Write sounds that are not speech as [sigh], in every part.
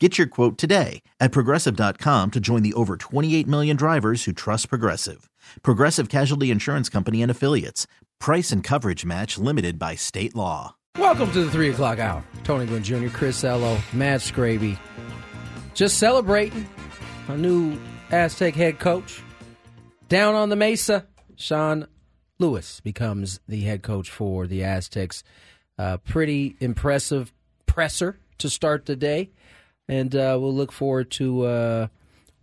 Get your quote today at progressive.com to join the over 28 million drivers who trust Progressive. Progressive Casualty Insurance Company and Affiliates. Price and coverage match limited by state law. Welcome to the 3 o'clock hour. Tony Gwynn Jr., Chris Ello, Matt Scraby. Just celebrating a new Aztec head coach. Down on the Mesa, Sean Lewis becomes the head coach for the Aztecs. Uh, pretty impressive presser to start the day and uh, we'll look forward to uh,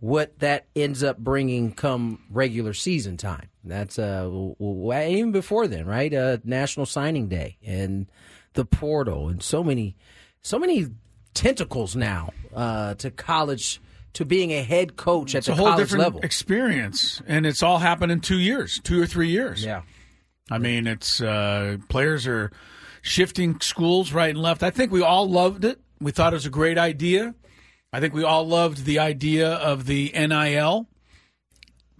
what that ends up bringing come regular season time. That's uh, even before then, right? Uh, National Signing Day and the portal, and so many, so many tentacles now uh, to college. To being a head coach at it's the a whole college different level, experience, and it's all happened in two years, two or three years. yeah. I mean, it's uh, players are shifting schools right and left. I think we all loved it. We thought it was a great idea. I think we all loved the idea of the NIL.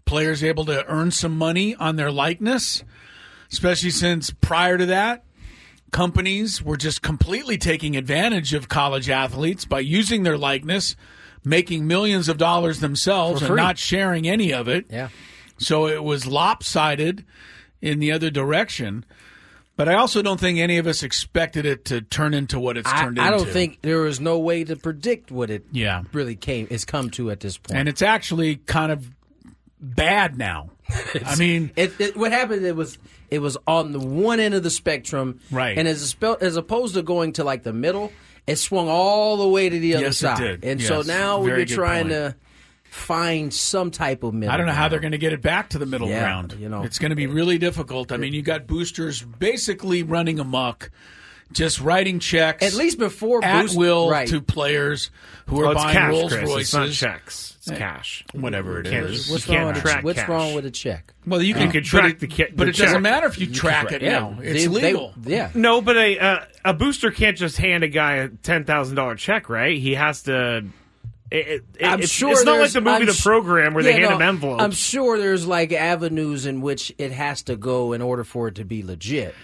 Players able to earn some money on their likeness, especially since prior to that, companies were just completely taking advantage of college athletes by using their likeness, making millions of dollars themselves and not sharing any of it. Yeah. So it was lopsided in the other direction. But I also don't think any of us expected it to turn into what it's I, turned I into. I don't think there was no way to predict what it Yeah. really came is come to at this point. And it's actually kind of bad now. [laughs] I mean, It, it, what happened? It was it was on the one end of the spectrum, Right. And as a spell, as opposed to going to like the middle, it swung all the way to the other Yes, it side. did. And so now Very we're trying point. to find some type of middle. I don't know how they're going to get it back to the middle Yeah, ground. you know. it's going to be really difficult. I mean, you got boosters basically running amok, just writing checks At least before at boost- will right. to players who are Well, it's buying cash, Rolls Chris. It's not Royces, checks. It's cash. whatever it is. What's wrong with a, track what's wrong with a check? Well, you can, could but track it- the ca- but the it doesn't matter if you, track track- it now. It's They- they- legal. yeah. No, but a uh, a booster can't just hand a guy a ten thousand dollar check, right? He has to. It, it, I'm it's, sure it's not like the movie I'm The Program where they hand no, him envelopes. I'm sure there's like avenues in which it has to go in order for it to be legit.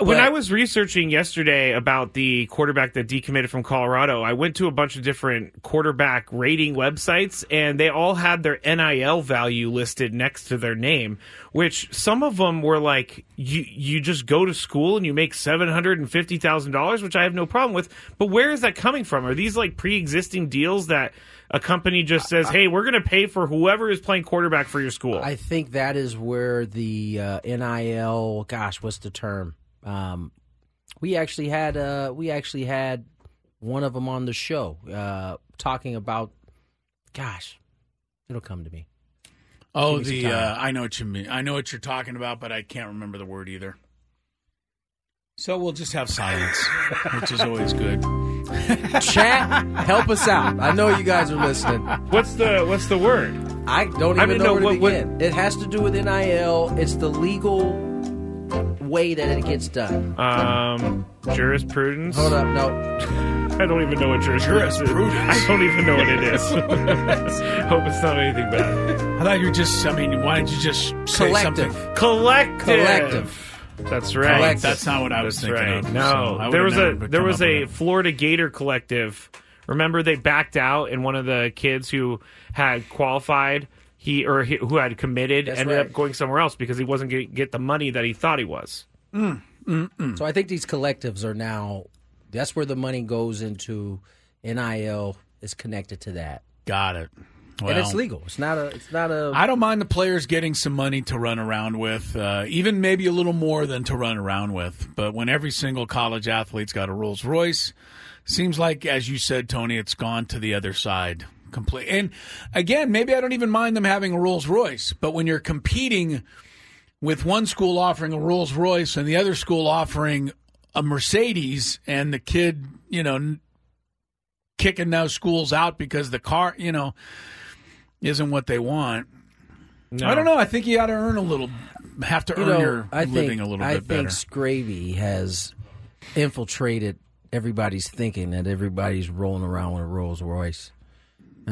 When But- I was researching yesterday about the quarterback that decommitted from Colorado, I went to a bunch of different quarterback rating websites, and they all had their NIL value listed next to their name. Which some of them were like, you you just go to school and you make seven hundred and fifty thousand dollars, which I have no problem with. But where is that coming from? Are these like pre existing deals that a company just says, "Hey, we're going to pay for whoever is playing quarterback for your school"? I think that is where the uh, NIL. Gosh, what's the term? Um, we actually had uh, we actually had one of them on the show uh, talking about. Gosh, it'll come to me. Oh, me the uh, I know what you mean. I know what you're talking about, but I can't remember the word either. So we'll just have silence, which is always good. [laughs] Chat, help us out. I know you guys are listening. what's the what's the word? I don't even I mean, know no, where to what- what- begin. It has to do with NIL. It's the legal way that it gets done. Um, jurisprudence. Hold up, no. [laughs] I don't even know what jurisprudence, Jurisprudence. is. I don't even know what it is. [laughs] [laughs] Hope it's not anything bad. I thought you were just. I mean, why didn't you just say Collective. something? Collective. Collective. That's right. Collective. That's not what I was That's thinking right. of. No, so there was a there was a. Florida Gator collective. Remember, they backed out, and one of the kids who had qualified, he or he, who had committed, That's ended right. up going somewhere else because he wasn't going to get the money that he thought he was. Mm, mm, mm. So I think these collectives are now. That's where the money goes into. NIL is connected to that. Got it. Well, and it's legal. It's not a. It's not a. I don't mind the players getting some money to run around with, uh, even maybe a little more than to run around with. But when every single college athlete's got a Rolls Royce, seems like, as you said, Tony, it's gone to the other side. Complete. And again, maybe I don't even mind them having a Rolls Royce, but when you're competing with one school offering a Rolls Royce and the other school offering a Mercedes, and the kid, you know, kicking those schools out because the car, you know isn't what they want. No. I don't know. I think you got to earn a little, have to you earn know, your I living think, a little bit I better. I think Scraby has infiltrated everybody's thinking that everybody's rolling around with a Rolls Royce.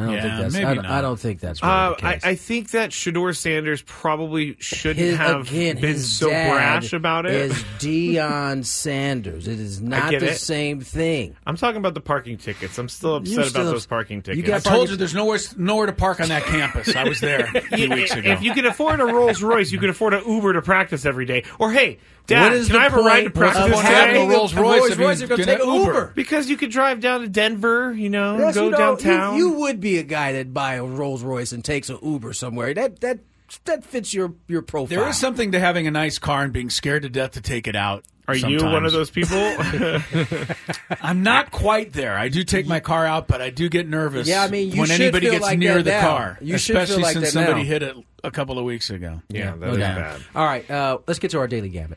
I don't Yeah, think that's. maybe I, don't- not. I don't think that's really Uh, the I, case. I think that Shedeur Sanders probably shouldn't His- have again, been so brash about it. it. Is Deion Sanders? It is not the it. same thing. I'm talking about the parking tickets. I'm still upset You're about still those ups- parking you tickets. got I told parking- you there's nowhere nowhere to park on that campus. I was there a [laughs] few weeks ago. If you can afford a Rolls Royce, you can afford an Uber to practice every day. Or hey, Dad, What is can the I have a ride to point of practice having today? a Rolls Royce? Rolls you're Royce, you're gonna gonna take an Uber. Uber. Because you could drive down to Denver, you know, Yes, go you know, downtown. You, you would be a guy that buy a Rolls Royce and takes an Uber somewhere. That that that fits your your profile. there is something to having a nice car and being scared to death to take it out. Are you one of those people? [laughs] [laughs] I'm not quite there. I do take my car out, but I do get nervous. Yeah, I mean, you when should anybody feel gets like near that the now. car, You should feel especially like since that somebody now. hit it a couple of weeks ago. yeah, that No is doubt. bad. All right, uh, let's get to our daily gambit.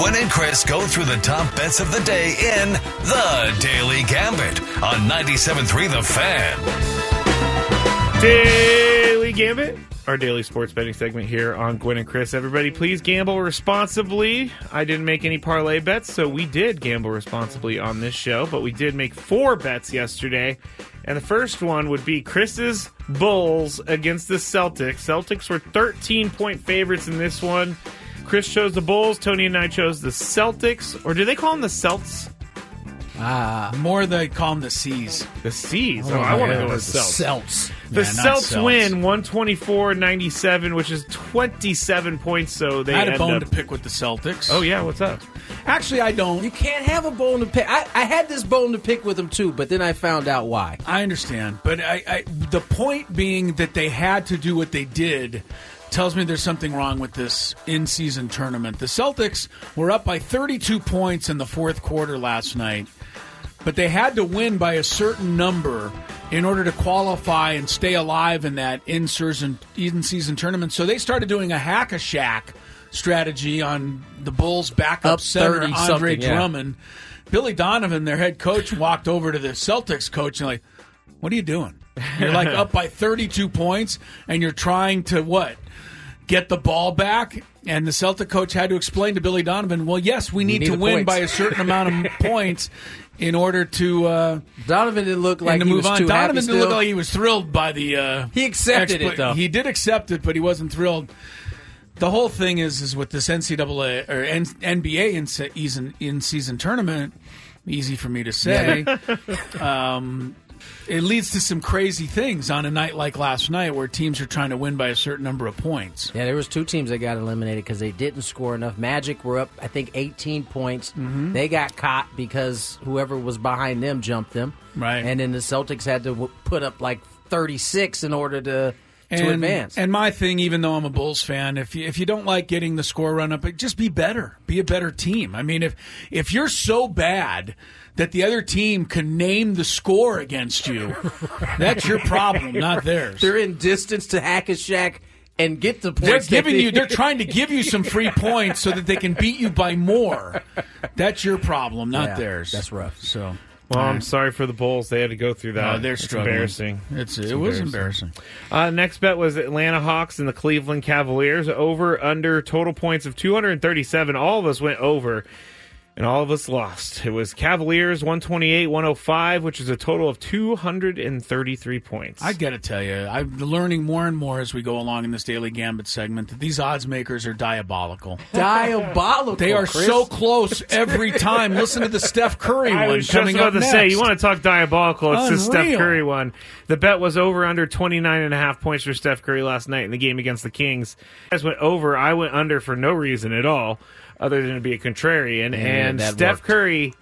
Gwynn and Chris go through the top bets of the day in The Daily Gambit on 97.3 The Fan. Daily Gambit, our daily sports betting segment here on Gwynn and Chris. Everybody, please gamble responsibly. I didn't make any parlay bets, so we did gamble responsibly on this show, but we did make four bets yesterday. And the first one would be Chris's Bulls against the Celtics. Celtics were 13 point favorites in this one. Chris chose the Bulls, Tony and I chose the Celtics. Or do they call them the Celts? Ah, more they call them the C's. The C's. Oh, I want to go with Celts. Celts. The Yeah, Celts Celts. win 124-97, which is 27 points. So they I had a end bone up. to pick with the Celtics. Oh yeah, what's up? Actually, I don't. You can't have a bone to pick. I, I had this bone to pick with them too, but then I found out why. I understand, but I, I, the point being that they had to do what they did tells me there's something wrong with this in-season tournament. The Celtics were up by 32 points in the fourth quarter last night, but they had to win by a certain number in order to qualify and stay alive in that in-season in-season tournament. So they started doing a hack a Shaq strategy on the Bulls' backup Up center Andre something, yeah. Drummond. Billy Donovan, their head coach, walked over to the Celtics coach and like, "What are you doing? You're like [laughs] up by 32 points, and you're trying to what? Get the ball back?" And the Celtic coach had to explain to Billy Donovan, "Well, yes, we need, need to win points." by a certain amount of [laughs] points in order to uh, Donovan didn't look like to he move was on." Donovan didn't still. look like he was thrilled by the. Uh, He accepted it, though. He did accept it, but he wasn't thrilled. The whole thing is, is with this NCAA or N- NBA in season in season tournament. Easy for me to say. [laughs] um, it leads to some crazy things on a night like last night, where teams are trying to win by a certain number of points. Yeah, there was two teams that got eliminated because they didn't score enough. Magic were up, I think, 18 points. Mm-hmm. They got caught because whoever was behind them jumped them. Right. And then the Celtics had to put up like 36 in order to and, to advance. And my thing, even though I'm a Bulls fan, if you, if you don't like getting the score run up, just be better. Be a better team. I mean, if if you're so bad that the other team can name the score against you, that's your problem, not theirs. They're in distance to Hack a Shaq and get the points. They're giving they- you. They're [laughs] trying to give you some free points so that they can beat you by more. That's your problem, not Yeah, theirs. that's rough. So, Well, I'm sorry for the Bulls. They had to go through that. uh, they're It's struggling. embarrassing. It's, it was embarrassing. Uh, next bet was Atlanta Hawks and the Cleveland Cavaliers over under total points of 237. All of us went over. And all of us lost. It was Cavaliers 128 105, which is a total of 233 points. I got to tell you, I'm learning more and more as we go along in this daily gambit segment that these odds makers are diabolical. [laughs] Diabolical. They are Chris. so close every time. Listen to the Steph Curry [laughs] I one was just coming about up to next. say, you want to talk diabolical? It's the Steph Curry one. The bet was over under 29 and a half points for Steph Curry last night in the game against the Kings. You guys went over. I went under for no reason at all, other than to be a contrarian. and that Steph worked. Curry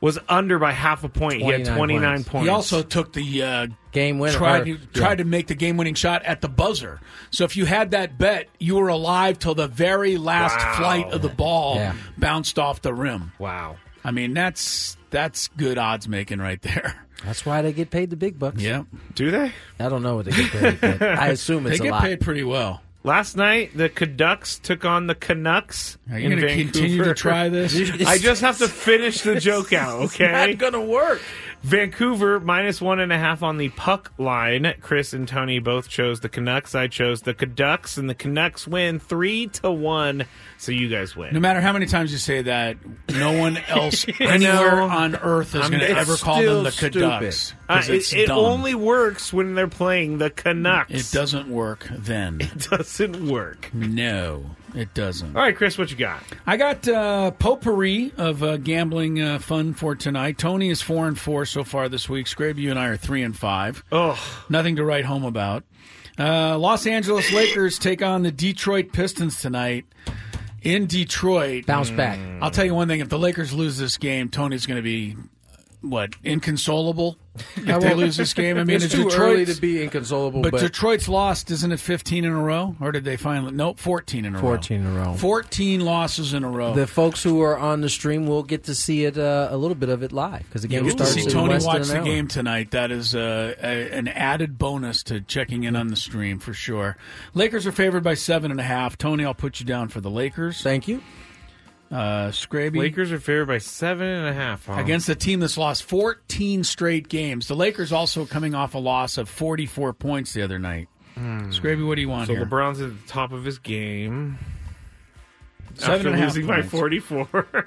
was under by half a point. He had 29 29 points. points. He also took the uh, game winner. tried or- to tried yeah. to make the game winning shot at the buzzer. So if you had that bet, you were alive till the very last Wow. flight of the ball Yeah. bounced off the rim. wow. I mean, that's that's good odds making right there. That's why they get paid the big bucks. Yeah, Do they? I don't know what they get paid, but I [laughs] assume they it's a get lot. paid pretty well. Last night, the Canucks took on the Canucks. Are you going to continue to try this? [laughs] I just have to finish the joke out, okay? Not gonna work. Vancouver minus one and a half on the puck line. Chris and Tony both chose the Canucks. I chose the Canucks, and the Canucks win three to one. So you guys win. No matter how many times you say that, no one [laughs] else anywhere on earth is going to ever call them the Canucks. Uh, it it only works when they're playing the Canucks. it doesn't work then. [laughs] It doesn't work. no, it doesn't. All right, Chris, what you got? I got uh, potpourri of uh, gambling uh, fun for tonight. Tony is four and four so far this week. Scraby, you and I are three and five. Oh, Nothing to write home about. Uh, Los Angeles Lakers take on the Detroit Pistons tonight in Detroit. Bounce back. I'll tell you one thing: if the Lakers lose this game, Tony's going to be what inconsolable [laughs] if they lose this game. I [laughs] mean, it's too Detroit's- early to be inconsolable, But, but, Detroit's lost, isn't it? Fifteen in a row, or did they finally? Nope, fourteen in a row. 14 in a row. Fourteen losses in a row. the folks who are on the stream will get to see it uh, a little bit of it live because the Yeah, game to starts see Tony watch the game tonight. That is uh, a, an added bonus to checking in on the stream for sure. Lakers are favored by seven and a half. Tony, I'll put you down for the Lakers. Thank you. Uh, Scraby Lakers are favored by seven and a half. huh? against a team that's lost 14 straight games. The Lakers also coming off a loss of 44 points the other night. Scraby, what do you want So here? LeBron's at the top of his game. Seven after and a half losing by points. 44. [laughs]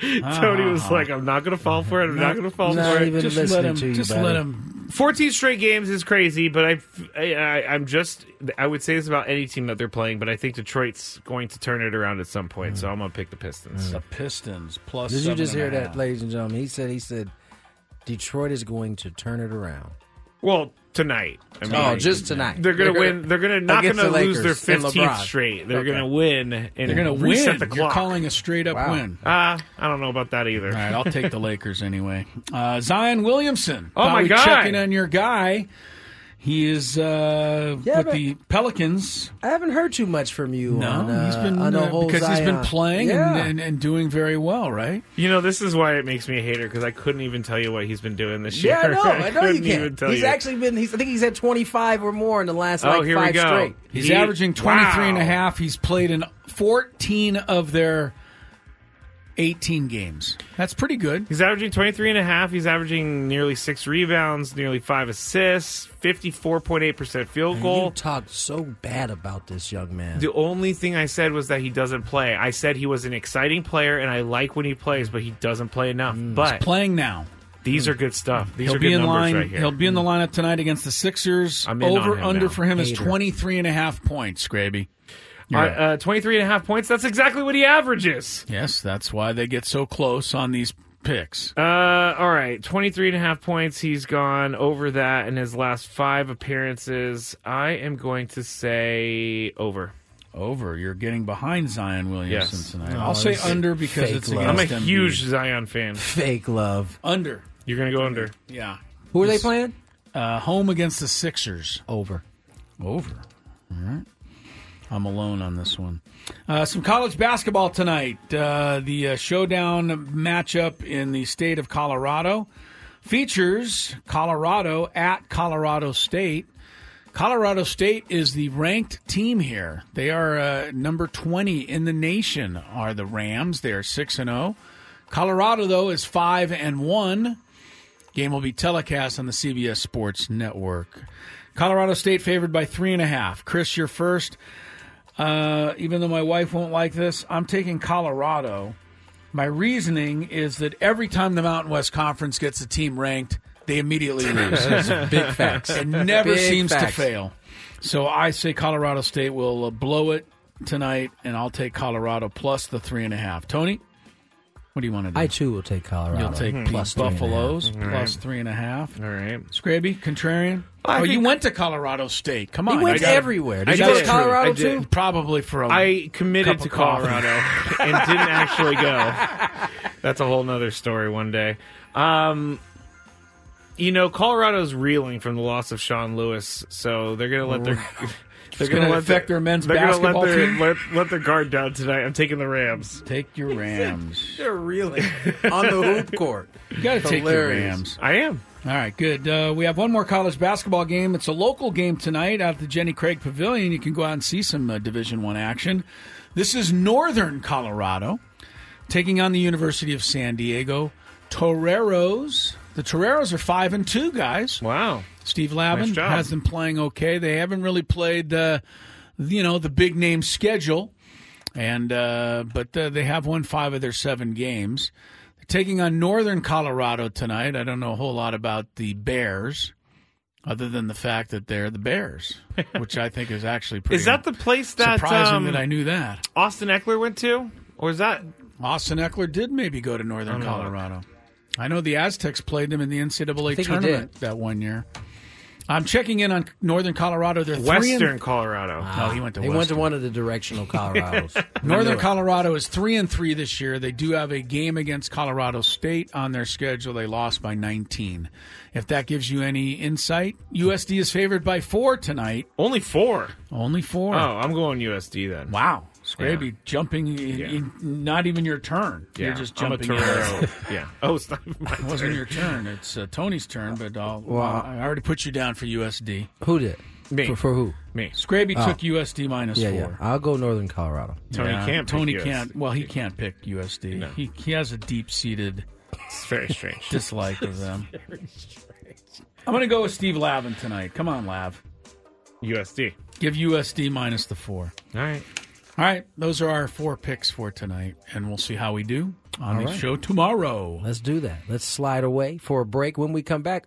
Tony was ah. like, I'm not going to fall for it. I'm not, going to fall not for it. even just listening let him. to you, just buddy. let him. 14 straight games is crazy, but I, I, I'm just, I would say this about any team that they're playing, but I think Detroit's going to turn it around at some point, so I'm going to pick the Pistons. Mm. The Pistons plus. Did you seven just and a hear that, half. ladies and gentlemen? He said he said Detroit is going to turn it around. Well, tonight. I mean, Oh, just tonight. They're going to They're win. They're going to not gonna the lose their 15th straight. They're Okay. going to win and They're going to reset win. the You're calling a straight up Wow. win. Ah, I don't know about that either. All right, I'll take the Lakers anyway. Uh, Zion Williamson. Oh, my we'd guy. Check in on your guy. He is uh, Yeah, with the Pelicans. I haven't heard too much from you. No, on, uh, he's been on the uh, whole because he's been playing Yeah. and, and, and doing very well, right? You know, this is why it makes me a hater because I couldn't even tell you what he's been doing this year. Yeah, I know. [laughs] I know you can't. tell He's you. actually been. He's, I think he's had 25 or more in the last Oh, like here we go. straight. He's He- averaging 23 and a half. He's played in 14 of their 18 games. That's pretty good. He's averaging 23 and a half. He's averaging nearly six rebounds, nearly five assists, 54.8% field And goal. You talked so bad about this young man. The only thing I said was that he doesn't play. I said he was an exciting player, and I like when he plays, but he doesn't play enough. Mm. But Playing now. these are good stuff. These He'll are be good in numbers line. right here. He'll be in the lineup tonight against the Sixers. I'm in on Over him under now. for him is Hater. 23 and a half points, Scraby. All right, uh, 23 and a half points. That's exactly what he averages. Yes, that's why they get so close on these picks. Uh, all right, 23 and a half points. He's gone over that in his last five appearances. I am going to say over. Over. You're getting behind Zion Williamson Yes. tonight. Oh, I'll say under because it's against I'm a Embiid. huge Zion fan. Fake love. under. You're going to go under. Yeah. Who are they playing? Uh, home against the Sixers. Over. Over. All right. I'm alone on this one. Uh, some college basketball tonight. Uh, the uh, showdown matchup in the state of Colorado features Colorado at Colorado State. Colorado State is the ranked team here. They are uh, number 20 in the nation. Are the Rams? They are six and zero. Colorado though is five and one. Game will be telecast on the CBS Sports Network. Colorado State favored by three and a half. Chris, you're first. Uh, even though my wife won't like this, I'm taking Colorado My reasoning is that every time the Mountain West Conference gets a team ranked, they immediately [laughs] lose. Big facts. It never Big seems to fail. So I say Colorado State will uh, blow it tonight, and I'll take Colorado plus the three and a half. Tony, what do you want to do? I too will take Colorado. You'll take plus three and a half. Buffaloes Mm-hmm. plus three and a half. All right. Scraby, contrarian. I oh, you went to Colorado State. Come He on, went I gotta- everywhere. Did I you go to. Colorado I did. too? Probably for a I committed to. Colorado [laughs] and didn't actually go. [laughs] That's a whole nother story one day. Um, you know, Colorado's reeling from the loss of Sean Lewis, so they're gonna let their [laughs] they're gonna let affect their men's they're gonna basketball let their, team? Let, let their guard down tonight. I'm taking the Rams. Take your [laughs] Rams. They're really [laughs] on the hoop court. You got to take your Hilarious. Rams. I am. All right, good. Uh, we have one more college basketball game. It's a local game tonight out at the Jenny Craig Pavilion. You can go out and see some uh, Division One action. This is Northern Colorado taking on the University of San Diego. Toreros. The Toreros are five and two guys. Wow. Steve Lavin Nice has them playing okay. They haven't really played, uh, you know, the big name schedule, and uh, but uh, they have won five of their seven games. They're taking on Northern Colorado tonight. I don't know a whole lot about the Bears, other than the fact that they're the Bears, [laughs] which I think is actually pretty. Is that the place that surprising um, that I knew that? Austin Ekeler went to, or is that? Austin Ekeler did maybe go to Northern Colorado. I know the Aztecs played them in the NCAA tournament that one year. I'm checking in on Northern Colorado. They're three and- Western Colorado. No, he went to He went to one of the directional Colorados. [laughs] Northern Colorado is three and three this year. They do have a game against Colorado State on their schedule. They lost by 19. If that gives you any insight, USD is favored by four tonight. Only four. Only four. Oh, I'm going USD then. wow! Scraby jumping in, Yeah. in- not even your turn. You're just I'm a jumping in. Torero. [laughs] [laughs] yeah. Oh, it's not my It wasn't turn. your turn. It's uh, Tony's turn, but I'll, Well, I already put you down for USD. who did? Me. For, for who? Me. Scraby Oh. took USD minus Yeah, four. yeah. I'll go Northern Colorado. Tony Yeah, can't. Tony pick can't. US. Well, he can't pick USD. He he has a deep seated It's very strange. [laughs] dislike of them. I'm going to go with Steve Lavin tonight. Come on, Lav. USD. Give USD minus the four. All right. All right, those are our four picks for tonight, and we'll see how we do on All the right. show tomorrow. Let's do that. Let's slide away for a break. When we come back,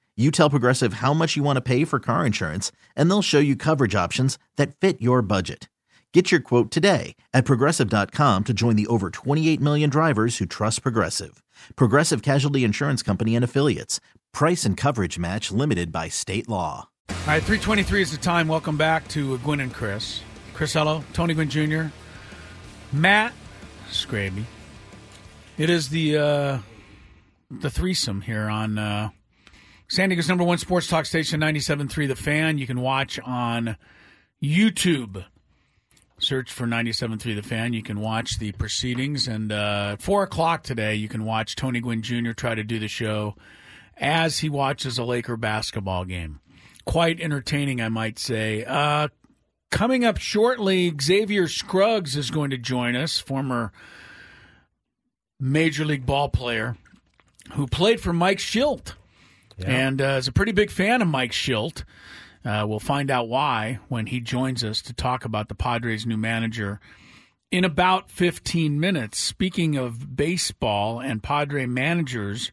You tell Progressive how much you want to pay for car insurance, and they'll show you coverage options that fit your budget. Get your quote today at progressive.com to join the over 28 million drivers who trust Progressive. Progressive Casualty Insurance Company and Affiliates. Price and coverage match limited by state law. All right, 323 is the time. Welcome back to Gwynn and Chris. Chris Ello, Tony Gwynn Jr., Matt Scraby. It is the uh, the threesome here on uh, San Diego's number one sports talk station, 97.3 The Fan. You can watch on YouTube. Search for 97.3 The Fan. You can watch the proceedings. And uh, at 4 o'clock today, you can watch Tony Gwynn Jr. try to do the show as he watches a Laker basketball game. Quite entertaining, I might say. Uh, coming up shortly, Xavier Scruggs is going to join us, former Major League ball player who played for Mike Shildt and uh, is a pretty big fan of Mike Shildt. Uh, we'll find out why when he joins us to talk about the Padres' new manager in about 15 minutes. Speaking of baseball and Padre managers,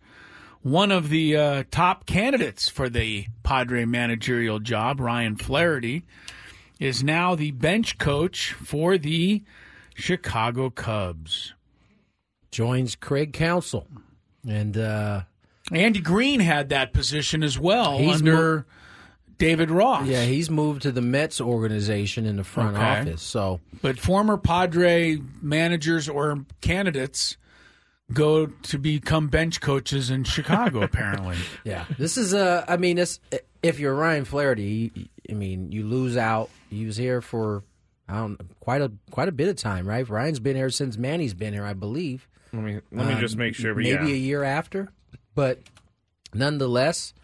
one of the uh, top candidates for the Padre managerial job, Ryan Flaherty, is now the bench coach for the Chicago Cubs. Joins Craig Counsell. And uh, Andy Green had that position as well He's under David Ross. Yeah, he's moved to the Mets organization in the front Okay. office. So But former Padre managers or candidates go to become bench coaches in Chicago, [laughs] apparently. yeah, this is a. I mean, it's, if you're Ryan Flaherty, I mean, you lose out. He was here for I don't quite a quite a bit of time, right? Ryan's been here since Manny's been here, I believe. Let me let me Um, just make sure. But maybe yeah. a year after, but nonetheless,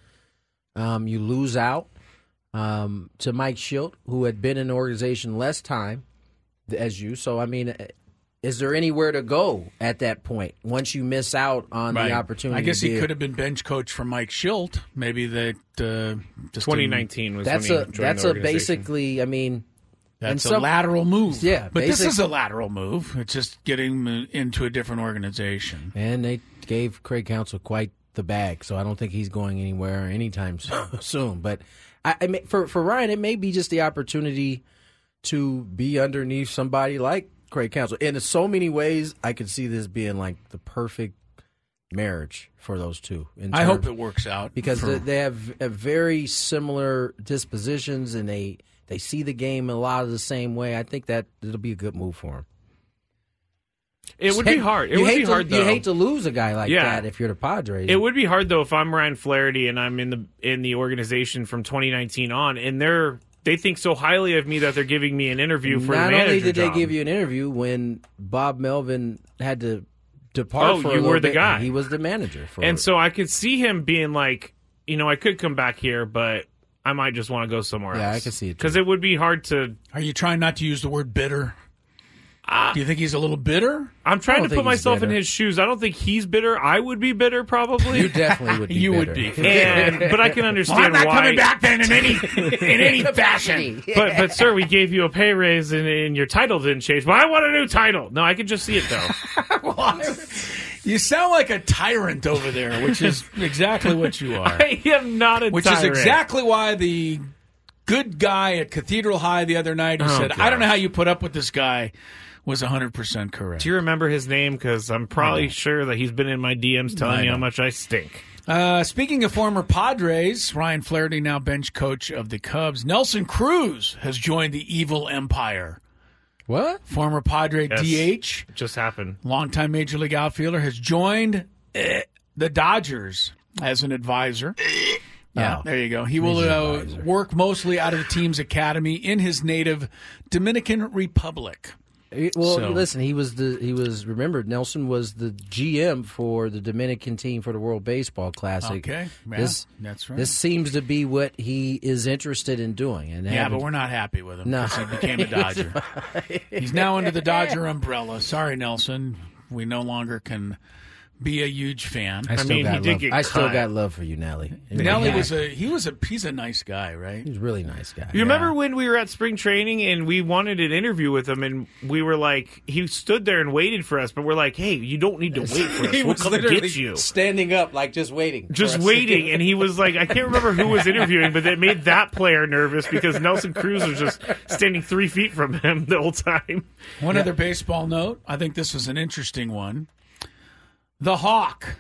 um, you lose out um, to Mike Shildt, who had been in the organization less time as you. So, I mean, eh, is there anywhere to go at that point once you miss out on Right. the opportunity? I guess to he could have been bench coach for Mike Shildt. Maybe that uh, 2019 was That's when a he joined that's the a basically. I mean, That's and a some- lateral move. Yeah, but this is a lateral move. It's just getting into a different organization. and they gave Craig Counsell quite the bag, so I don't think he's going anywhere anytime [laughs] soon. But I, I mean, for for Ryan, it may be just the opportunity to be underneath somebody like Craig Counsell. In so many ways, I could see this being like the perfect marriage for those two. in I hope it works out because for- they, have a very similar dispositions and they they see the game a lot of the same way. I think that it'll be a good move for him. It would be hard. It you would hate be to, hard though. You hate to lose a guy like Yeah. that if you're the Padres. It would be hard though if I'm Ryan Flaherty and I'm in the in the organization from 2019 on, and they're they think so highly of me that they're giving me an interview for Not the manager only did job. they give you an interview when Bob Melvin had to depart Oh, for a you little were the bit, guy. He was the manager for and so I could see him being like, you know, I could come back here, but I might just want to go somewhere Yeah, else. Yeah, I could see it, because it would be hard to. Are you trying not to use the word bitter? Do you think he's a little bitter? I'm trying to put myself in his shoes. I don't think he's bitter. I would be bitter probably. you definitely would be [laughs] You would be. and but I can understand Well, I'm not why. coming back then in any [laughs] in any fashion. But but sir, we gave you a pay raise and, and your title didn't change. Well, I want a new title. No, I can just see it though. [laughs] You sound like a tyrant over there, which is exactly what you are. I am not a tyrant. Which tyrant. is exactly why the good guy at Cathedral High the other night who Oh, said, "I don't know how you put up with this guy," was 100 percent correct. Do you remember his name? Because I'm probably sure that he's been in my DMs telling I me how know. much I stink. Uh, speaking of former Padres, Ryan Flaherty, now bench coach of the Cubs, Nelson Cruz has joined the evil empire. What? Former Padre Yes. DH, It just happened. longtime Major League outfielder, has joined eh, the Dodgers as an advisor. [coughs] Yeah. There you go. He will uh, work mostly out of the team's academy in his native Dominican Republic. Well, So- listen, he was the he was remembered. Nelson was the GM for the Dominican team for the World Baseball Classic. Okay, yeah, this that's right. This seems to be what he is interested in doing, and Yeah, having- but we're not happy with him No. he became a [laughs] Dodger. He's now under the Dodger umbrella. Sorry, Nelson. We no longer can be a huge fan. I still mean, he got did love. get I still got love for you, Nelly. Nelly Yeah. was a he was a he's a nice guy, right? He's a really nice guy. You remember when we were at spring training and we wanted an interview with him, and we were like, he stood there and waited for us, but we're like, hey, you don't need to wait for [laughs] us. he we'll was come literally get you. standing up, like just waiting, Just waiting, and he was [laughs] like, I can't remember who was interviewing, but it made that player nervous because Nelson Cruz was just standing three feet from him the whole time. One other baseball note. I think this was an interesting one. The Hawk.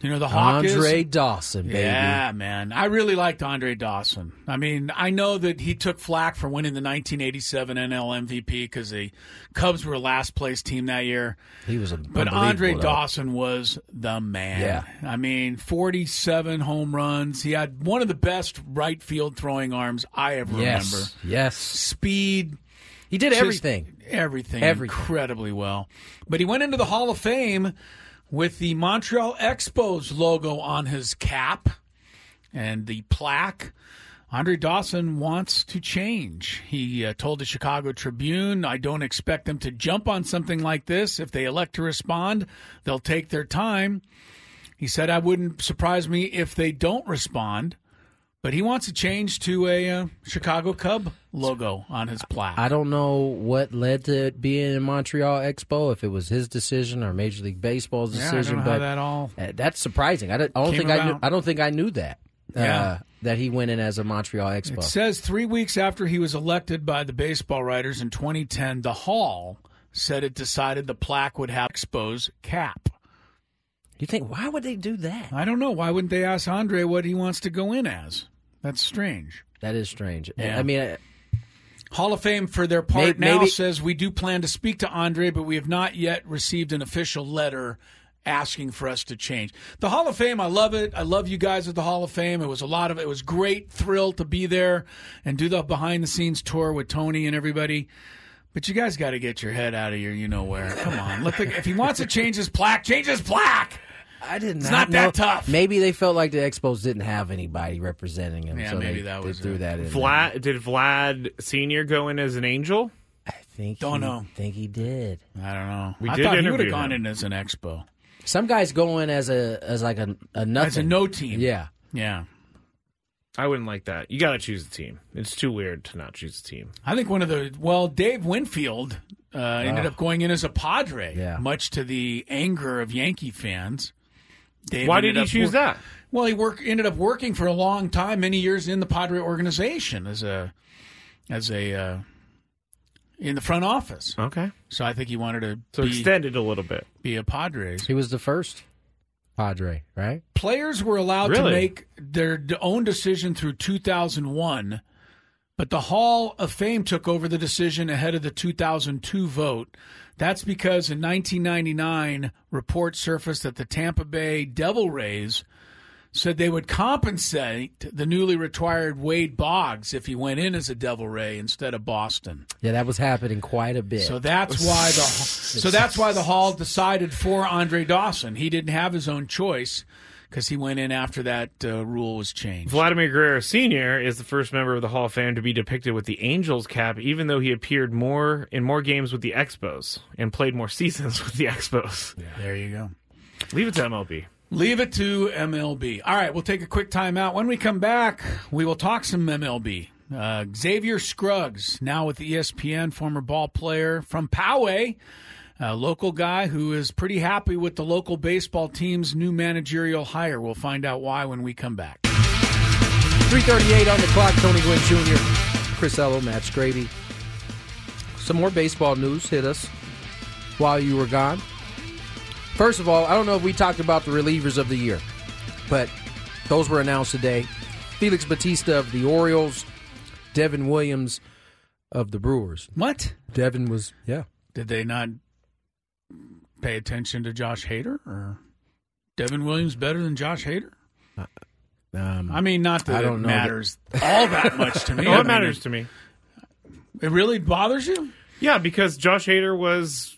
You know the Hawk Andre is Dawson, baby. Yeah, man. I really liked Andre Dawson. I mean, I know that he took flack for winning the 1987 NL MVP because the Cubs were last place team that year. He was a But Andre Dawson was the man. Yeah. I mean, 47 home runs. He had one of the best right field throwing arms I ever Yes, remember. yes. Speed. He did everything. Everything. Everything. Incredibly well. But he went into the Hall of Fame with the Montreal Expos logo on his cap and the plaque. Andre Dawson wants to change. He uh, told the Chicago Tribune, I don't expect them to jump on something like this. If they elect to respond, they'll take their time. He said, I wouldn't surprise me if they don't respond, but he wants to change to a uh, Chicago Cub logo on his plaque. I don't know what led to it being in Montreal Expo, if it was his decision or Major League Baseball's Yeah, I don't decision, how but that all uh, that's surprising. I don't, I don't think I knew. I don't think I knew that. Yeah. Uh, that he went in as a Montreal Expo. It says three weeks after he was elected by the baseball writers in 2010, the Hall said it decided the plaque would have Expos cap. You think why would they do that? I don't know. Why wouldn't they ask Andre what he wants to go in as? That's strange. That is strange. Yeah. I mean, uh, Hall of Fame, for their part, now maybe- says we do plan to speak to Andre, but we have not yet received an official letter asking for us to change. The Hall of Fame, I love it. I love you guys at the Hall of Fame. It was a lot of it was great thrill to be there and do the behind the scenes tour with Tony and everybody. But you guys got to get your head out of your you know where. Come on, let the, if he wants to change his plaque, change his plaque. I did It's not not that tough. Maybe they felt like the Expos didn't have anybody representing them. Yeah, so maybe they, that they was threw it. that in. there. Vlad did Vlad Senior go in as an angel? I think Don't he, know. Think he did. I don't know. We I did thought he would have gone in as an expo, Some guys go in as a as like a, a nothing. as a no team. Yeah. yeah. I wouldn't like that. You got to choose a team. It's too weird to not choose a team. I think one of the well, Dave Winfield uh, ended Oh. up going in as a Padre, Yeah. much to the anger of Yankee fans. Dave Why did he choose wor- that? Well, he work ended up working for a long time, many years in the Padre organization as a as a uh, in the front office. Okay. So I think he wanted to So be, extend it a little bit. be a Padres. He was the first Padre, right? players were allowed to make their own decision through 2001, but the Hall of Fame took over the decision ahead of the 2002 vote. That's because in 1999, reports surfaced that the Tampa Bay Devil Rays said they would compensate the newly retired Wade Boggs if he went in as a Devil Ray instead of Boston. Yeah, that was happening quite a bit. So that's why the so that's why the Hall decided for Andre Dawson. He didn't have his own choice because he went in after that uh, rule was changed. Vladimir Guerrero Sr. is the first member of the Hall of Fame to be depicted with the Angels cap, even though he appeared more in more games with the Expos and played more [laughs] seasons with the Expos. Yeah. There you go. Leave it to MLB. Leave it to MLB. All right, we'll take a quick timeout. When we come back, we will talk some MLB. Uh, Xavier Scruggs, now with ESPN, former ball player from Poway, a local guy who is pretty happy with the local baseball team's new managerial hire. We'll find out why when we come back. 338 on the clock. Tony Gwynn Jr., Chris Ello, Matt Scraby. Some more baseball news hit us while you were gone. First of all, I don't know if we talked about the relievers of the year, but those were announced today. Felix Bautista of the Orioles, Devin Williams of the Brewers. What? Devin was, yeah. Did they not pay attention to Josh Hader or Devin Williams better than Josh Hader? Um, I mean, not that I don't it know that- matters all that [laughs] much to me. Oh, I it mean, matters to me. It really bothers you? Yeah, because Josh Hader was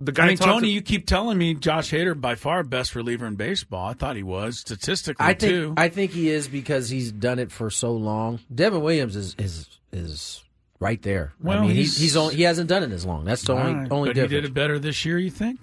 the guy. I mean, Tony, to- you keep telling me Josh Hader by far best reliever in baseball. I thought he was statistically I think too. I think he is because he's done it for so long. Devin Williams is is is right there. Well, I mean, he's- he's he's only, he hasn't done it as long. That's the only All right, only but he difference. did it better this year. You think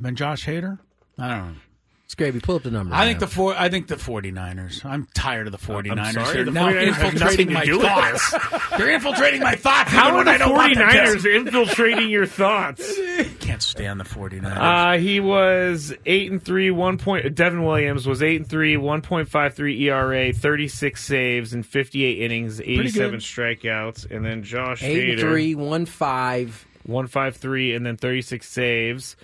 than Josh Hader? I don't know. Scraby, pull up the number. I think now. the four. I think the 49ers. I'm tired of the 49ers. sorry, They're the now 49ers have nothing infiltrating to my do with thoughts. [laughs] They're infiltrating my thoughts. How even are when the I don't want them 49ers infiltrating your thoughts? [laughs] Can't stand the 49ers. Uh, he was eight and three, one point. Devin Williams was eight and three, one point five three ERA, thirty six saves in fifty eight innings, eighty seven good. strikeouts, and then Josh eight and Hader, three, one five. one five three, and then thirty six saves.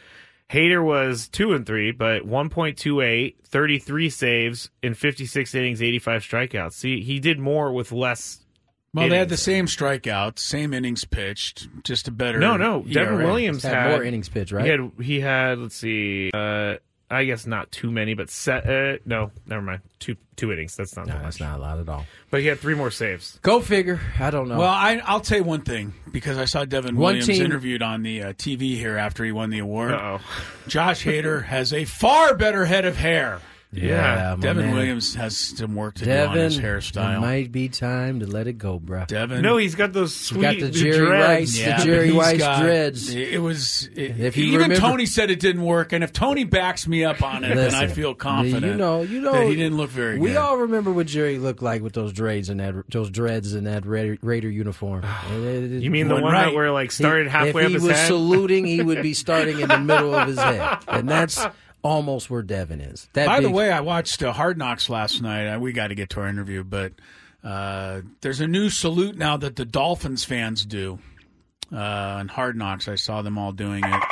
Hader was two and three, but 1.28, 33 saves in 56 innings, 85 strikeouts. See, he did more with less. well, they had the same strikeouts, same innings pitched, just a better. No, no. Devin ERA. Williams Had had, more innings pitched, right? He had, he had let's see, uh, I guess not too many, but set. Uh, no, never mind. Two two innings. That's not No, that's much. not a lot at all. But he had three more saves. Go figure. I don't know. Well, I, I'll tell you one thing because I saw Devin One Williams team- interviewed on the uh, TV here after he won the award. Uh oh. Josh Hader has a far better head of hair. Yeah, my Devin man. Williams has some work to do on Devin, his it hairstyle. might be time to let it go, bruh. Devin, No, he's got those sweet got the Jerry dreads. Rice- yeah, the Jerry but he's Weiss got- dreads. It was it, If even remember- Tony said it didn't work, and if Tony backs me up on it, then I feel confident. You know, you know, that he didn't look very We good. all remember what Jerry looked like with those dreads and that those dreads and that Raider, Raider uniform. [sighs] You mean the one right. that where like started halfway if up he his was head? saluting, he would be [laughs] starting in the middle of his head, and that's almost where Devin is. That By the way, I watched uh, Hard Knocks last night. Uh, we got to get to our interview, but uh, there's a new salute now that the Dolphins fans do uh, on Hard Knocks. I saw them all doing it.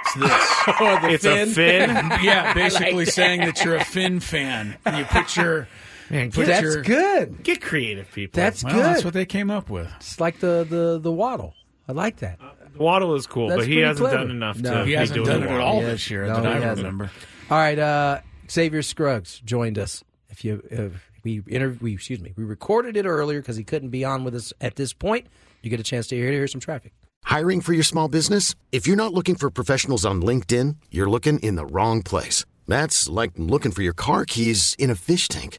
it's this. [laughs] Or the It's a fin. fin. [laughs] yeah, basically saying that you're a Finn fan. And you put your [laughs] Man, get, That's your, good. get creative, people. That's Well, good. that's what they came up with. It's like the the the waddle. I like that. Waddle is cool, That's but he pretty hasn't clever. done enough No. to He be hasn't doing done it at waddle. all He this year no, that he I hasn't. remember. All right, uh, Xavier Scruggs joined us. If you if we inter- we excuse me, we recorded it earlier because he couldn't be on with us at this point. You get a chance to hear hear some traffic. Hiring for your small business? If you're not looking for professionals on LinkedIn, you're looking in the wrong place. That's like looking for your car keys in a fish tank.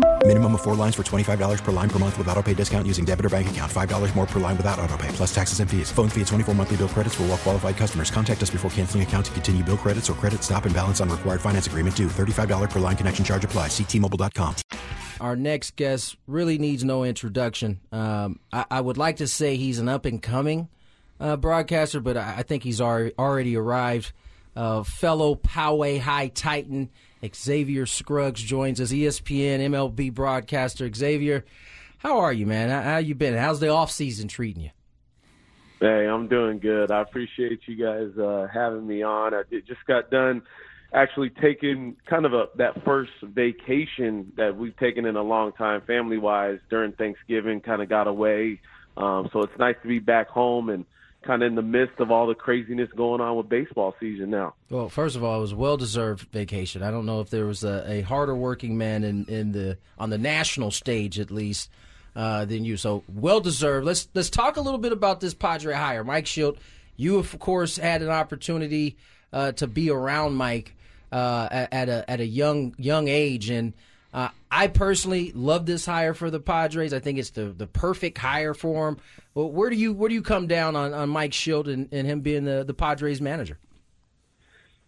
Minimum of four lines for $25 per line per month with auto pay discount using debit or bank account. $5 more per line without auto pay, plus taxes and fees. Phone fee at 24 monthly bill credits for all well qualified customers. Contact us before canceling account to continue bill credits or credit stop and balance on required finance agreement due. $35 per line connection charge apply. Ctmobile.com. Our next guest really needs no introduction. Um, I, I would like to say he's an up and coming uh, broadcaster, but I, I think he's already, already arrived. Uh, fellow Poway High Titan Xavier Scruggs joins us, ESPN MLB broadcaster. Xavier, how are you, man? How, how you been? How's the off season treating you? Hey, I'm doing good. I appreciate you guys uh, having me on. I just got done actually taking kind of a that first vacation that we've taken in a long time, family wise, during Thanksgiving. Kind of got away, um, so it's nice to be back home and kind of in the midst of all the craziness going on with baseball season now. Well, first of all, it was a well-deserved vacation. I don't know if there was a, a harder working man in, in the on the national stage at least uh, than you. So well-deserved. Let's let's talk a little bit about this Padre hire, Mike Shildt. You of course had an opportunity uh, to be around Mike uh, at, at a at a young young age, and uh, I personally love this hire for the Padres. I think it's the, the perfect hire for him. Well, where do you where do you come down on, on Mike Shildt and, and him being the, the Padres manager?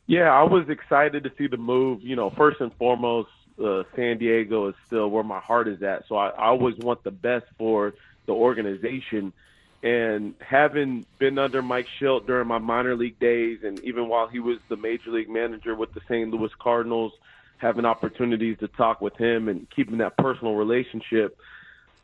Yeah, I was excited to see the move. You know, first and foremost, uh, San Diego is still where my heart is at. So I, I always want the best for the organization. And having been under Mike Shildt during my minor league days, and even while he was the major league manager with the St. Louis Cardinals, having opportunities to talk with him and keeping that personal relationship,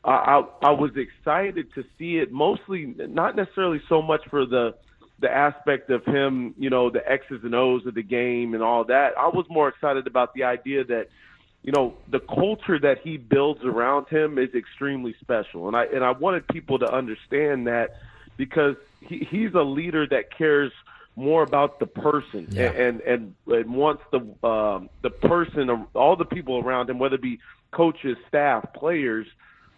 I, I, was excited to see it. Mostly, not necessarily so much for the the aspect of him, you know, the X's and O's of the game and all that. I was more excited about the idea that, you know, the culture that he builds around him is extremely special. And I and I wanted people to understand that because he, he's a leader that cares more about the person Yeah. and, and and wants the um, the person, all the people around him, whether it be coaches, staff, players.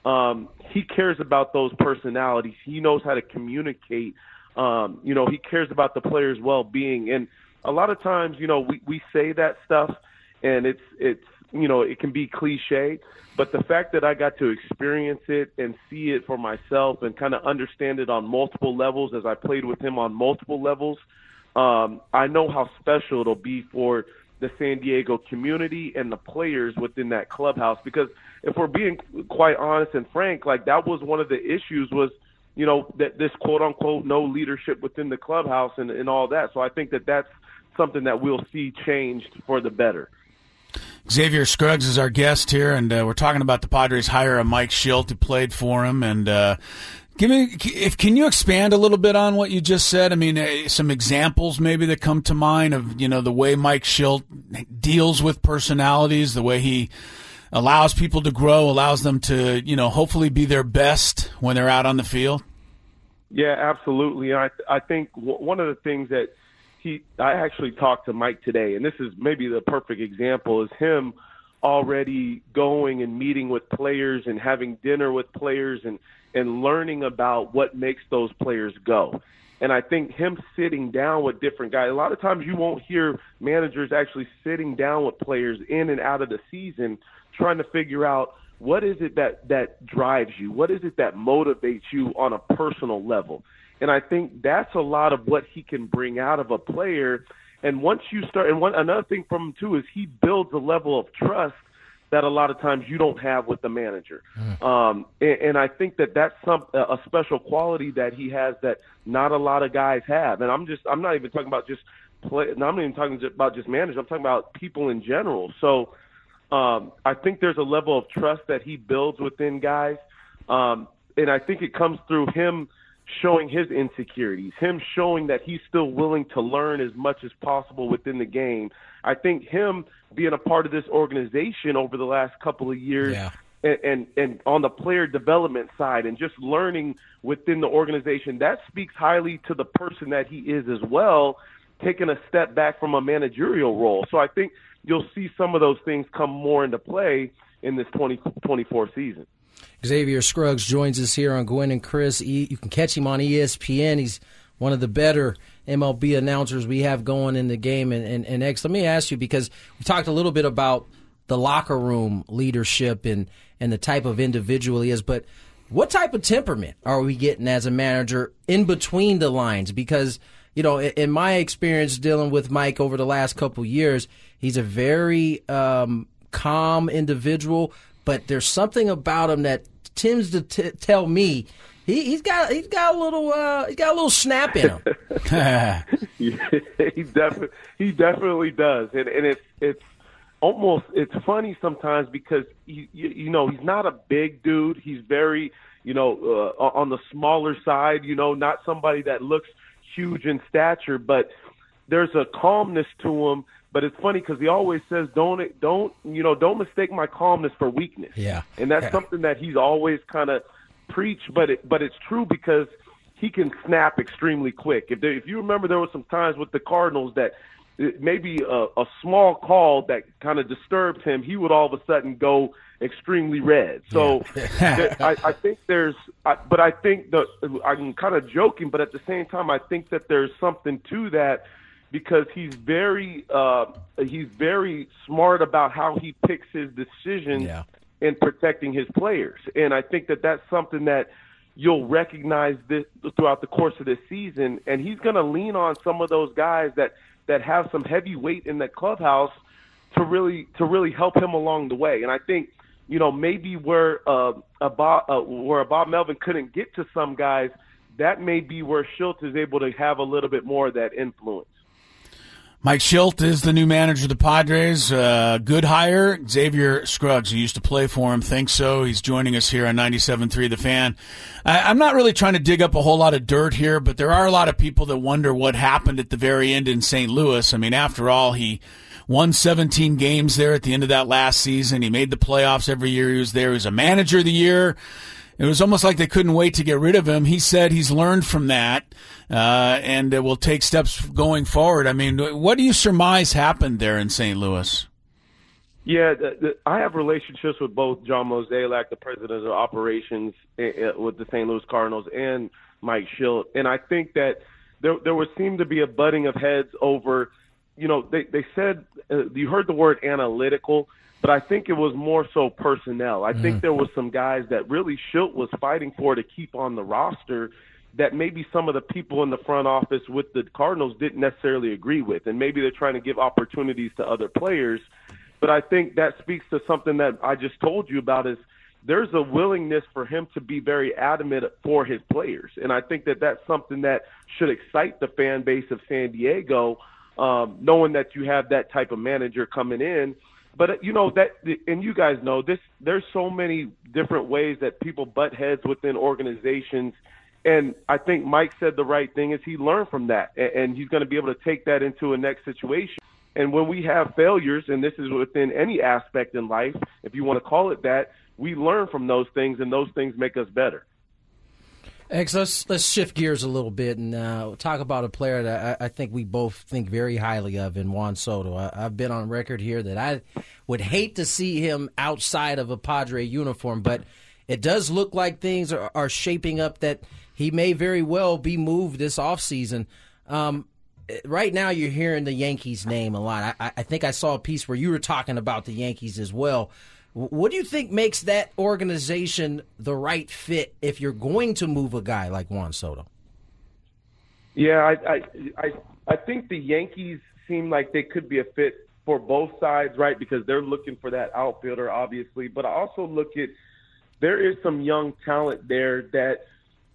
Um, he cares about those personalities. He knows how to communicate. Um, you know, he cares about the players' well-being. And a lot of times, you know, we, we say that stuff, and it's it's you know it can be cliche, but the fact that I got to experience it and see it for myself and kind of understand it on multiple levels as I played with him on multiple levels, um, I know how special it'll be for the San Diego community and the players within that clubhouse. Because if we're being quite honest and frank, like that was one of the issues was, you know, that this quote unquote no leadership within the clubhouse and, and all that. So I think that that's something that we'll see changed for the better. Xavier Scruggs is our guest here, and uh, we're talking about the Padres hire of Mike Shildt, who played for him. And uh, give me, if can you expand a little bit on what you just said? I mean, uh, some examples maybe that come to mind of you know the way Mike Shildt deals with personalities, the way he allows people to grow, allows them to you know hopefully be their best when they're out on the field. Yeah, absolutely. I I think w- one of the things that he I actually talked to Mike today, and this is maybe the perfect example is him already going and meeting with players and having dinner with players and and learning about what makes those players go. And I think him sitting down with different guys. A lot of times you won't hear managers actually sitting down with players in and out of the season trying to figure out what is it that that drives you? What is it that motivates you on a personal level? And I think that's a lot of what he can bring out of a player. And once you start, and one another thing from him too is he builds a level of trust that a lot of times you don't have with the manager. Mm. Um, and, and I think that that's some a special quality that he has that not a lot of guys have. And I'm just I'm not even talking about just play. No, I'm not even talking about just managers. I'm talking about people in general. So um, I think there's a level of trust that he builds within guys, um, and I think it comes through him showing his insecurities, him showing that he's still willing to learn as much as possible within the game. I think him being a part of this organization over the last couple of years. Yeah. And, and and on the player development side and just learning within the organization that speaks highly to the person that he is as well taking a step back from a managerial role so i think you'll see some of those things come more into play in this 2024 season Xavier Scruggs joins us here on Gwynn and Chris. You can catch him on ESPN. He's one of the better MLB announcers we have going in the game. And, and, and X, let me ask you because we talked a little bit about the locker room leadership and, and the type of individual he is, but what type of temperament are we getting as a manager in between the lines? Because, you know, in my experience dealing with Mike over the last couple years, he's a very um, calm individual, but there's something about him that tends to t- tell me he, has got he's got a little uh, he's got a little snap in him. [laughs] [laughs] he definitely he definitely does, and and it's it's almost it's funny sometimes because you, you, you know he's not a big dude. He's very you know uh, on the smaller side. You know, not somebody that looks huge in stature, but there's a calmness to him but it's funny because he always says, "Don't don't you know? Don't mistake my calmness for weakness." Yeah, and that's yeah. something that he's always kind of preached. But it, but it's true because he can snap extremely quick. If there, if you remember, there were some times with the Cardinals that uh, maybe a, a small call that kind of disturbed him, he would all of a sudden go extremely red. So [laughs] yeah. I, I think there's, I, but I think the I'm kind of joking, but at the same time, I think that there's something to that because he's very uh, he's very smart about how he picks his decisions yeah. in protecting his players, and I think that that's something that you'll recognize this throughout the course of this season. And he's going to lean on some of those guys that that have some heavy weight in the clubhouse to really to really help him along the way. And I think you know maybe where uh, a Bob uh, where a Bob Melvin couldn't get to some guys, that may be where Shildt is able to have a little bit more of that influence. Mike Shildt is the new manager of the Padres. Uh, good hire. Xavier Scruggs, who used to play for him, thinks so. He's joining us here on 97.3 The Fan. I, am not really trying to dig up a whole lot of dirt here, but there are a lot of people that wonder what happened at the very end in St. Louis. I mean, after all, he won 17 games there at the end of that last season. He made the playoffs every year he was there. He was a manager of the year. It was almost like they couldn't wait to get rid of him. He said he's learned from that uh, and will take steps going forward. I mean, what do you surmise happened there in St. Louis? Yeah, the, the, I have relationships with both John Mozeliak, the president of operations uh, with the St. Louis Cardinals, and Mike Shildt, and I think that there there would seem to be a butting of heads over. You know, they they said uh, you heard the word analytical but I think it was more so personnel. I mm think there was some guys that really Shildt was fighting for to keep on the roster that maybe some of the people in the front office with the Cardinals didn't necessarily agree with, and maybe they're trying to give opportunities to other players. But I think that speaks to something that I just told you about is there's a willingness for him to be very adamant for his players, and I think that that's something that should excite the fan base of San Diego, um, knowing that you have that type of manager coming in but uh, you know that, and you guys know this. There's so many different ways that people butt heads within organizations, and I think Mike said the right thing is he learned from that, and he's going to be able to take that into a next situation. And when we have failures, and this is within any aspect in life, if you want to call it that, we learn from those things, and those things make us better. X, let's let's shift gears a little bit and uh, talk about a player that I, I, think we both think very highly of in Juan Soto. I, have been on record here that I would hate to see him outside of a Padre uniform, but it does look like things are, are shaping up that he may very well be moved this offseason. Um, right now, you're hearing the Yankees name a lot. I, I think I saw a piece where you were talking about the Yankees as well. What do you think makes that organization the right fit if you're going to move a guy like Juan Soto? Yeah, I I I, I think the Yankees seem like they could be a fit for both sides, right? Because they're looking for that outfielder, obviously. But I also look at there is some young talent there that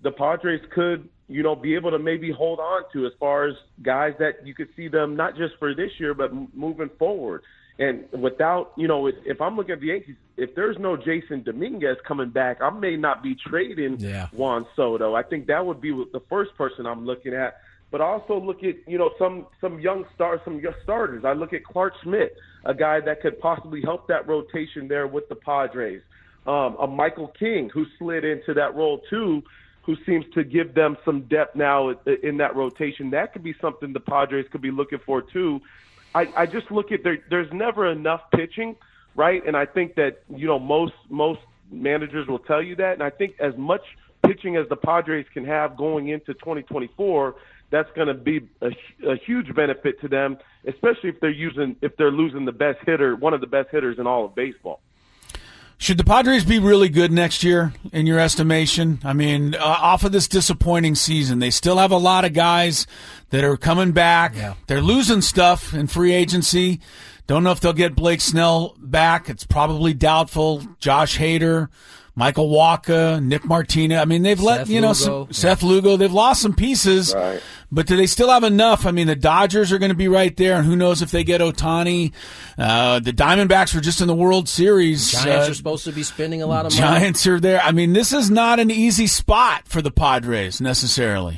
the Padres could, you know, be able to maybe hold on to as far as guys that you could see them not just for this year, but moving forward. And without, you know, if, if I'm looking at the Yankees, if there's no Jasson Domínguez coming back, I may not be trading Yeah. Juan Soto. I think that would be the first person I'm looking at. But also look at you know some some young stars, some young starters. I look at Clarke Schmidt, a guy that could possibly help that rotation there with the Padres. Um, a Michael King who slid into that role too, who seems to give them some depth now in that rotation. That could be something the Padres could be looking for too. I, I just look at there. There's never enough pitching, right? And I think that you know most most managers will tell you that. And I think as much pitching as the Padres can have going into 2024, that's going to be a, a huge benefit to them, especially if they're using if they're losing the best hitter, one of the best hitters in all of baseball. Should the Padres be really good next year, in your estimation? I mean, uh, off of this disappointing season, they still have a lot of guys that are coming back. Yeah. They're losing stuff in free agency. Don't know if they'll get Blake Snell back. It's probably doubtful. Josh Hader, Michael Wacha, Nick Martinez. I mean, they've let Seth you know Lugo. some, Seth Lugo. They've lost some pieces, Right. but do they still have enough? I mean, the Dodgers are going to be right there, and who knows if they get Ohtani? Uh, the Diamondbacks were just in the World Series. Giants Uh, are supposed to be spending a lot of money. Giants are there. I mean, this is not an easy spot for the Padres necessarily.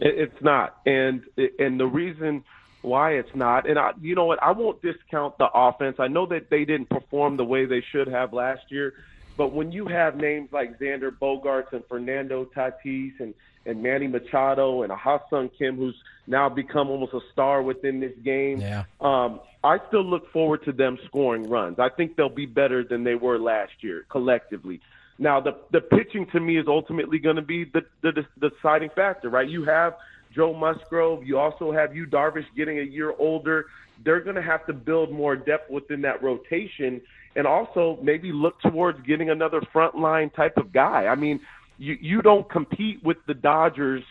It's not, and and the reason why it's not, and I, you know what, I won't discount the offense. I know that they didn't perform the way they should have last year, but when you have names like Xander Bogaerts and Fernando Tatis and and Manny Machado and a Ha-Sung Kim, who's now become almost a star within this game. Yeah. Um, I still look forward to them scoring runs. I think they'll be better than they were last year collectively. Now, the the pitching to me is ultimately going to be the, the the deciding factor, right? You have Joe Musgrove. You also have Yu Darvish getting a year older. They're going to have to build more depth within that rotation, and also maybe look towards getting another frontline type of guy. I mean, you you don't compete with the Dodgers,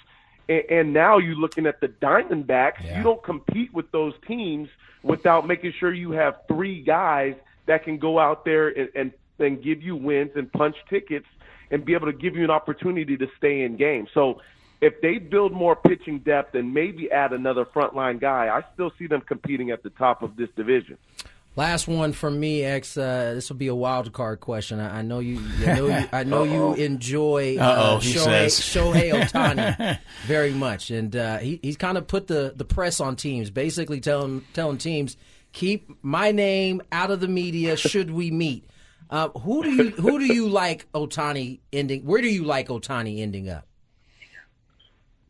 and, and now you're looking at the Diamondbacks. Yeah. You don't compete with those teams without making sure you have three guys that can go out there and, and, and give you wins and punch tickets and be able to give you an opportunity to stay in games. So if they build more pitching depth and maybe add another frontline guy, I still see them competing at the top of this division. Last one from me, X. Uh, this will be a wild card question. I, I know you. I know you, I know you [laughs] enjoy uh, Uh-oh, Shohei. Shohei [laughs] Ohtani very much, and uh, he, he's kind of put the, the press on teams, basically telling telling teams keep my name out of the media. Should we meet? Uh, who do you who do you like Ohtani ending? Where do you like Ohtani ending up?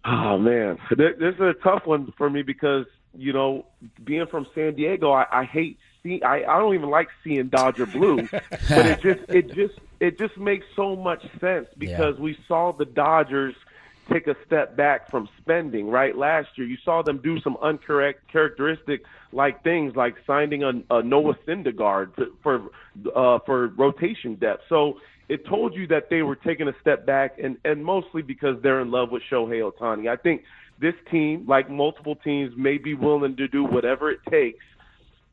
Oh man, this is a tough one for me because you know, being from San Diego, I, I hate see. I, I don't even like seeing Dodger blue, [laughs] but it just it just it just makes so much sense because we saw the Dodgers take a step back from spending right last year. You saw them do some uncorrect characteristic like things like signing a, a Noah Syndergaard to, for uh, for rotation depth. So it told you that they were taking a step back, and and mostly because they're in love with Shohei Ohtani. I think this team, like multiple teams, may be willing to do whatever it takes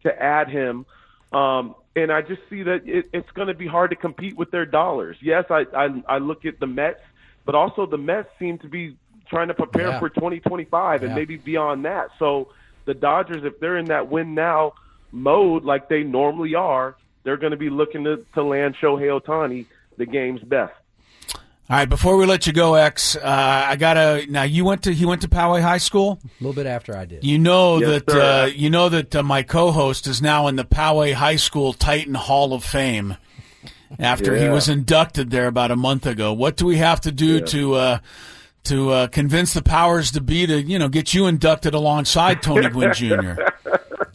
to add him. Um, and I just see that it, it's going to be hard to compete with their dollars. Yes, I, I I look at the Mets, but also the Mets seem to be trying to prepare Yeah. for 2025 and Yeah. maybe beyond that. So the Dodgers, if they're in that win now mode like they normally are, they're going to be looking to, to land Shohei Ohtani the game's best. All right, before we let you go, X, uh, I gotta. Now you went to he went to Poway High School. A little bit after I did. You know Yes, that uh, you know that uh, my co-host is now in the Poway High School Titan Hall of Fame after he was inducted there about a month ago. What do we have to do Yeah. to uh, to uh, convince the powers to be to you know get you inducted alongside Tony Gwynn [laughs] Jr.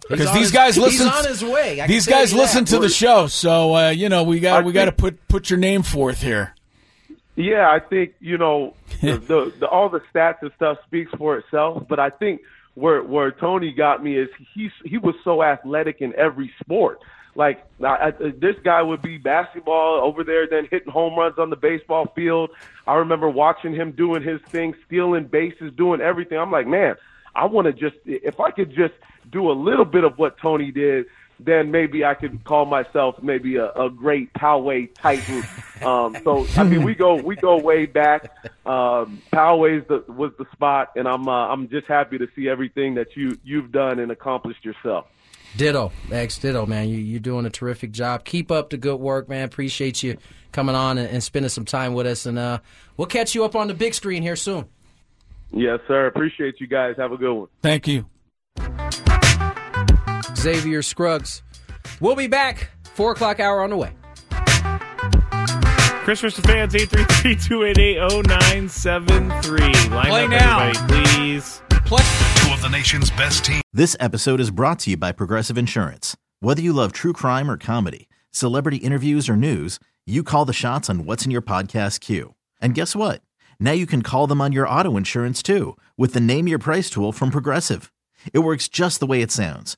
Because on these his- guys he's listen. on his way. I these guys listen that. to the show, so uh, you know we got we got to put put your name forth here. Yeah, I think you know [laughs] the, the, the all the stats and stuff speaks for itself. But I think where where Tony got me is he he was so athletic in every sport. Like I, I, this guy would be basketball over there, then hitting home runs on the baseball field. I remember watching him doing his thing, stealing bases, doing everything. I'm like, man, I want to just if I could just do a little bit of what Tony did, then maybe I could call myself maybe a, a great Poway Titan. Um, so I mean, we go we go way back. Um, Poway's the, was the spot, and I'm uh, I'm just happy to see everything that you you've done and accomplished yourself. Ditto, ex ditto, man. You, you're doing a terrific job. Keep up the good work, man. Appreciate you coming on and, and spending some time with us. And uh, we'll catch you up on the big screen here soon. Yes, sir. Appreciate you guys. Have a good one. Thank you. Xavier Scruggs. We'll be back. Four o'clock hour on the way. Chris Versus fans, 833-288-0973. Line Play up, now. everybody, please. Play. Two of the nation's best teams. This episode is brought to you by Progressive Insurance. Whether you love true crime or comedy, celebrity interviews or news, you call the shots on what's in your podcast queue. And guess what? Now you can call them on your auto insurance too with the Name Your Price tool from Progressive. It works just the way it sounds.